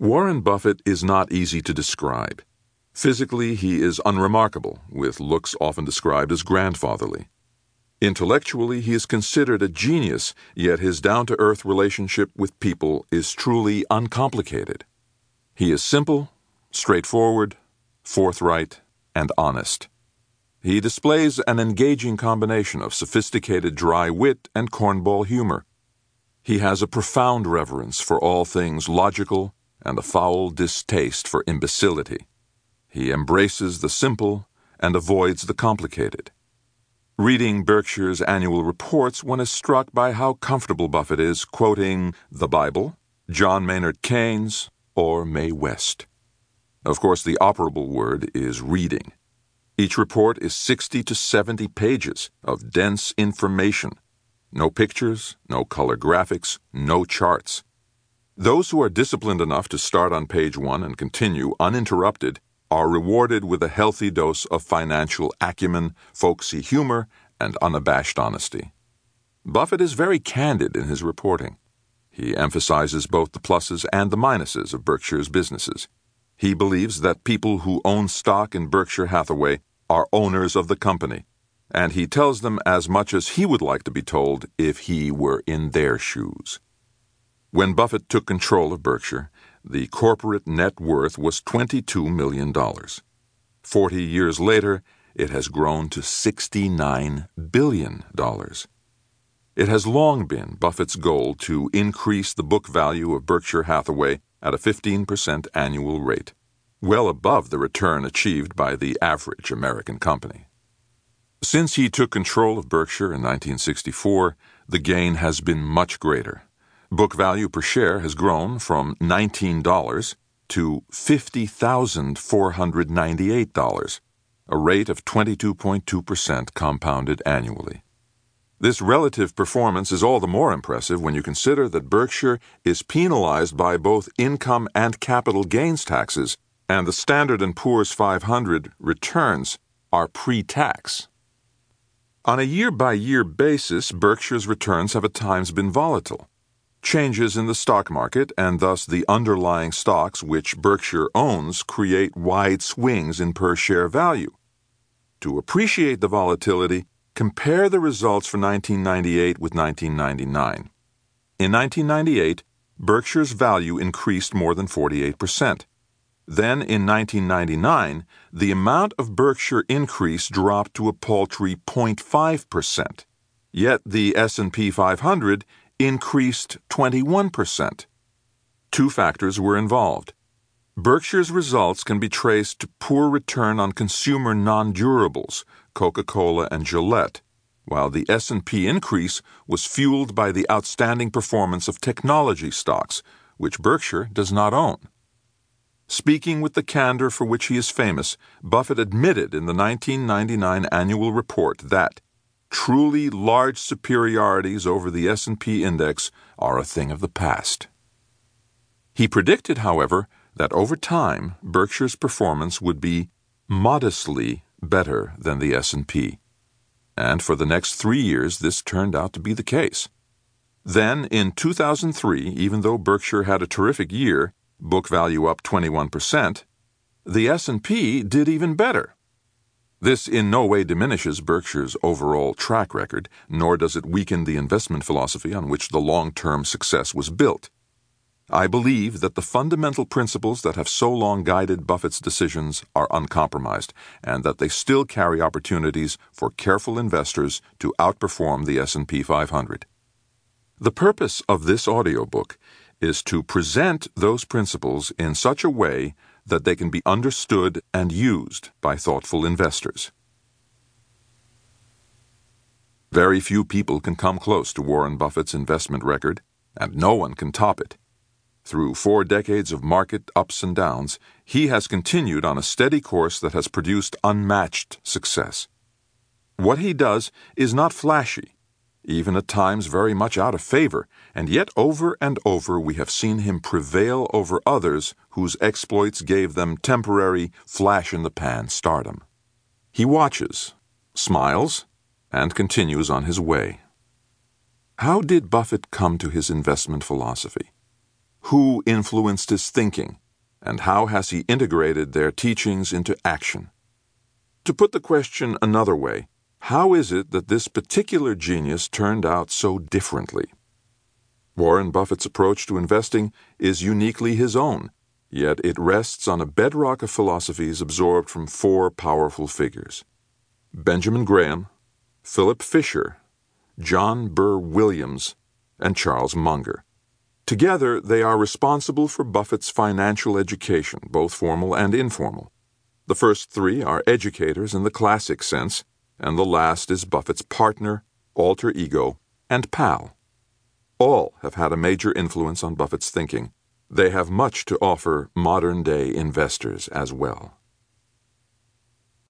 Warren Buffett is not easy to describe. Physically, he is unremarkable, with looks often described as grandfatherly. Intellectually, he is considered a genius, yet his down to earth relationship with people is truly uncomplicated. He is simple, straightforward, forthright, and honest. He displays an engaging combination of sophisticated dry wit and cornball humor. He has a profound reverence for all things logical and a foul distaste for imbecility. He embraces the simple and avoids the complicated. Reading Berkshire's annual reports, one is struck by how comfortable Buffett is quoting the Bible, John Maynard Keynes, or Mae West. Of course, the operable word is reading. Each report is 60 to 70 pages of dense information. No pictures, no color graphics, no charts. Those who are disciplined enough to start on page one and continue uninterrupted are rewarded with a healthy dose of financial acumen, folksy humor, and unabashed honesty. Buffett is very candid in his reporting. He emphasizes both the pluses and the minuses of Berkshire's businesses. He believes that people who own stock in Berkshire Hathaway are owners of the company, and he tells them as much as he would like to be told if he were in their shoes. When Buffett took control of Berkshire, the corporate net worth was $22 million. Forty years later, it has grown to $69 billion. It has long been Buffett's goal to increase the book value of Berkshire Hathaway at a 15% annual rate, well above the return achieved by the average American company. Since he took control of Berkshire in 1964, the gain has been much greater. Book value per share has grown from $19 to $50,498, a rate of 22.2% compounded annually. This relative performance is all the more impressive when you consider that Berkshire is penalized by both income and capital gains taxes, and the Standard & Poor's 500 returns are pre-tax. On a year-by-year basis, Berkshire's returns have at times been volatile. Changes in the stock market and thus the underlying stocks which Berkshire owns create wide swings in per share value. To appreciate the volatility, compare the results for 1998 with 1999. In 1998, Berkshire's value increased more than 48%. Then in 1999, the amount of Berkshire increase dropped to a paltry 0.5%. Yet the S&P 500 increased 21%. Two factors were involved. Berkshire's results can be traced to poor return on consumer non-durables, Coca-Cola and Gillette, while the S&P increase was fueled by the outstanding performance of technology stocks, which Berkshire does not own. Speaking with the candor for which he is famous, Buffett admitted in the 1999 annual report that truly large superiorities over the S&P index are a thing of the past. He predicted, however, that over time Berkshire's performance would be modestly better than the S&P. And for the next 3 years this turned out to be the case. Then in 2003, even though Berkshire had a terrific year, book value up 21%, the S&P did even better. This in no way diminishes Berkshire's overall track record, nor does it weaken the investment philosophy on which the long term success was built. I believe that the fundamental principles that have so long guided Buffett's decisions are uncompromised and that they still carry opportunities for careful investors to outperform the S&P 500. The purpose of this audiobook is to present those principles in such a way that they can be understood and used by thoughtful investors. Very few people can come close to Warren Buffett's investment record, and no one can top it. Through four decades of market ups and downs, he has continued on a steady course that has produced unmatched success. What he does is not flashy even at times very much out of favor, and yet over and over we have seen him prevail over others whose exploits gave them temporary flash in the pan stardom. He watches, smiles, and continues on his way. How did Buffett come to his investment philosophy? Who influenced his thinking? And how has he integrated their teachings into action? To put the question another way, how is it that this particular genius turned out so differently? Warren Buffett's approach to investing is uniquely his own, yet it rests on a bedrock of philosophies absorbed from four powerful figures Benjamin Graham, Philip Fisher, John Burr Williams, and Charles Munger. Together, they are responsible for Buffett's financial education, both formal and informal. The first three are educators in the classic sense, and the last is Buffett's partner, alter ego, and pal. All have had a major influence on Buffett's thinking. They have much to offer modern day investors as well.